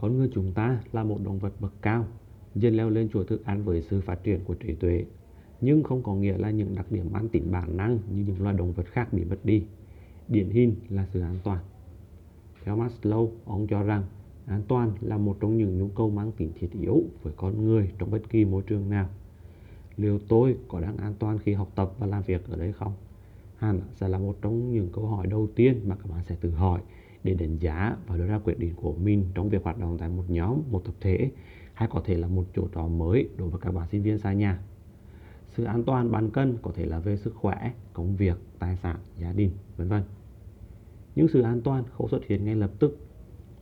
Con người chúng ta là một động vật bậc cao, dần leo lên chuỗi thức ăn với sự phát triển của trí tuệ, nhưng không có nghĩa là những đặc điểm mang tính bản năng như những loài động vật khác bị mất đi. Điển hình là sự an toàn. Theo Maslow, ông cho rằng an toàn là một trong những nhu cầu mang tính thiết yếu với con người trong bất kỳ môi trường nào. Liệu tôi có đang an toàn khi học tập và làm việc ở đây không? Hẳn sẽ là một trong những câu hỏi đầu tiên mà các bạn sẽ tự hỏi để đánh giá và đưa ra quyết định của mình trong việc hoạt động tại một nhóm, một tập thể hay có thể là một chỗ trọ mới đối với các bạn sinh viên xa nhà. Sự an toàn bàn cân có thể là về sức khỏe, công việc, tài sản, gia đình, vân vân. Những sự an toàn không xuất hiện ngay lập tức.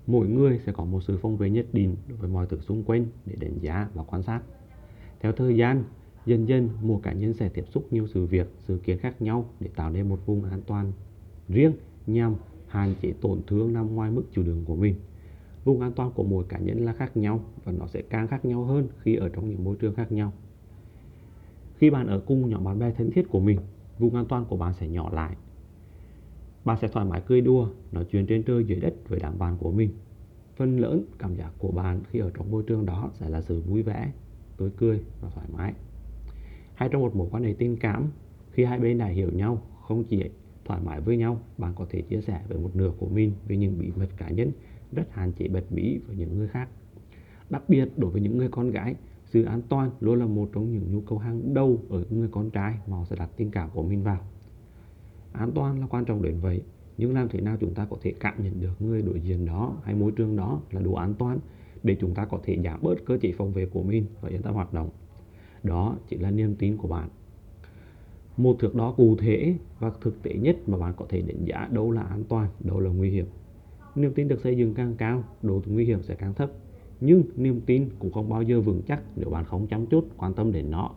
Mỗi người sẽ có một sự phong vệ nhất định đối với mọi thứ xung quanh để đánh giá và quan sát. Theo thời gian, dần dần một cá nhân sẽ tiếp xúc nhiều sự việc, sự kiện khác nhau để tạo nên một vùng an toàn riêng nhằm hạn chế tổn thương nằm ngoài mức chịu đựng của mình. Vùng an toàn của mỗi cá nhân là khác nhau và nó sẽ càng khác nhau hơn khi ở trong những môi trường khác nhau. Khi bạn ở cùng nhóm bạn bè thân thiết của mình, vùng an toàn của bạn sẽ nhỏ lại. Bạn sẽ thoải mái cười đùa, nói chuyện trên trời dưới đất với đám bạn của mình. Phần lớn cảm giác của bạn khi ở trong môi trường đó sẽ là sự vui vẻ, tươi cười và thoải mái. Hay trong một mối quan hệ tình cảm, khi hai bên đã hiểu nhau, không chỉ thoải mái với nhau, bạn có thể chia sẻ với một nửa của mình về những bí mật cá nhân rất hạn chế bật mí với những người khác. Đặc biệt đối với những người con gái, sự an toàn luôn là một trong những nhu cầu hàng đầu ở người con trai mà họ sẽ đặt tình cảm của mình vào. An toàn là quan trọng đến vậy, nhưng làm thế nào chúng ta có thể cảm nhận được người đối diện đó hay môi trường đó là đủ an toàn để chúng ta có thể giảm bớt cơ chế phòng vệ của mình và yên tâm hoạt động. Đó chỉ là niềm tin của bạn. Một thước đo cụ thể và thực tế nhất mà bạn có thể đánh giá đâu là an toàn, đâu là nguy hiểm. Niềm tin được xây dựng càng cao, độ nguy hiểm sẽ càng thấp. Nhưng niềm tin cũng không bao giờ vững chắc nếu bạn không chăm chút quan tâm đến nó.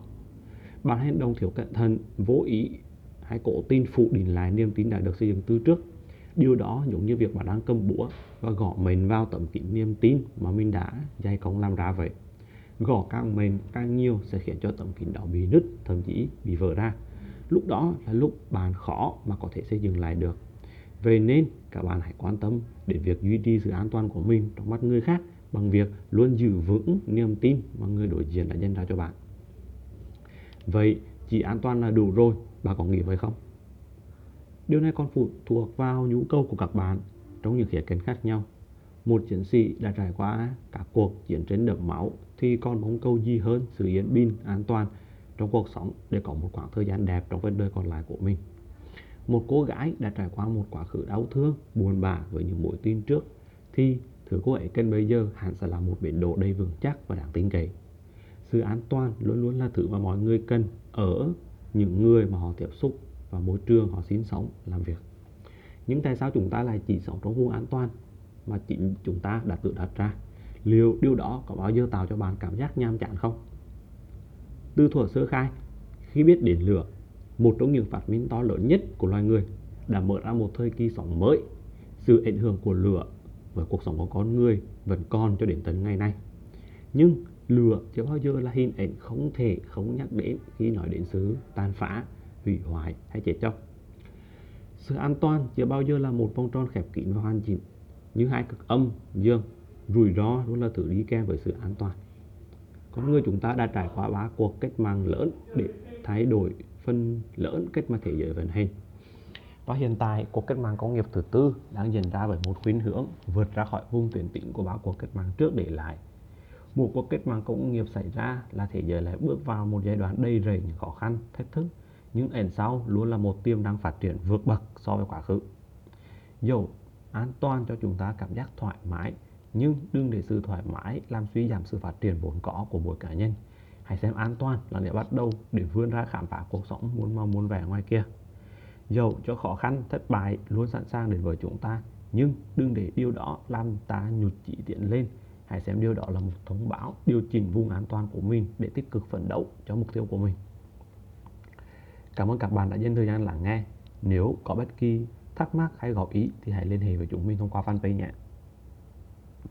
Bạn hành động thiếu cẩn thận, vô ý hay cố tin phủ định lại niềm tin đã được xây dựng từ trước. Điều đó giống như việc bạn đang cầm búa và gõ mình vào tấm kính niềm tin mà mình đã dày công làm ra vậy. Gõ càng mềm càng nhiều sẽ khiến cho tấm kính đó bị nứt, thậm chí bị vỡ ra. Lúc đó là lúc bạn khó mà có thể xây dựng lại được. Vậy nên các bạn hãy quan tâm đến việc duy trì sự an toàn của mình trong mắt người khác bằng việc luôn giữ vững niềm tin mà người đối diện đã dành ra cho bạn. Vậy chỉ an toàn là đủ rồi, bạn có nghĩ vậy không? Điều này còn phụ thuộc vào nhu cầu của các bạn trong những khía cạnh khác nhau. Một chiến sĩ đã trải qua các cuộc chiến tranh đẫm máu thì còn mong cầu gì hơn sự yên bình, an toàn trong cuộc sống để có một khoảng thời gian đẹp trong phần đời còn lại của mình. Một cô gái đã trải qua một quá khứ đau thương, buồn bã với những mối tin trước thì thứ cô ấy cần bây giờ hẳn sẽ là một biển đồ đầy vững chắc và đáng tin cậy. Sự an toàn luôn luôn là thứ mà mọi người cần ở những người mà họ tiếp xúc và môi trường họ sinh sống, làm việc. Nhưng tại sao chúng ta lại chỉ sống trong vùng an toàn mà chính chúng ta đã tự đặt ra? Liệu điều đó có bao giờ tạo cho bạn cảm giác nham chán không? Từ thuở sơ khai, khi biết đến lửa, một trong những phát minh to lớn nhất của loài người đã mở ra một thời kỳ sống mới. Sự ảnh hưởng của lửa với cuộc sống của con người vẫn còn cho đến tận ngày nay. Nhưng lửa chưa bao giờ là hình ảnh không thể không nhắc đến khi nói đến sự tàn phá, hủy hoại hay chết chóc. Sự an toàn chưa bao giờ là một vòng tròn khép kín và hoàn chỉnh. Như hai cực âm, dương, rủi ro luôn là thứ đi kèm với sự an toàn. Con người chúng ta đã trải qua ba cuộc cách mạng lớn để thay đổi phần lớn cách mà thế giới vận hành. Và hiện tại, cuộc cách mạng công nghiệp thứ tư đang diễn ra với một khuynh hướng vượt ra khỏi vùng tuyến tĩnh của ba cuộc cách mạng trước để lại. Một cuộc cách mạng công nghiệp xảy ra là thế giới lại bước vào một giai đoạn đầy rẫy những khó khăn, thách thức, nhưng ẩn sau luôn là một tiềm năng phát triển vượt bậc so với quá khứ. Dẫu an toàn cho chúng ta cảm giác thoải mái, nhưng đừng để sự thoải mái làm suy giảm sự phát triển vốn có của mỗi cá nhân. Hãy xem an toàn là để bắt đầu để vươn ra khám phá cuộc sống muốn mong muốn vẻ ngoài kia. Dẫu cho khó khăn, thất bại luôn sẵn sàng đến với chúng ta, nhưng đừng để điều đó làm ta nhụt chỉ tiến lên. Hãy xem điều đó là một thông báo điều chỉnh vùng an toàn của mình để tích cực phấn đấu cho mục tiêu của mình. Cảm ơn các bạn đã dành thời gian lắng nghe. Nếu có bất kỳ thắc mắc hay góp ý thì hãy liên hệ với chúng mình thông qua fanpage nhé.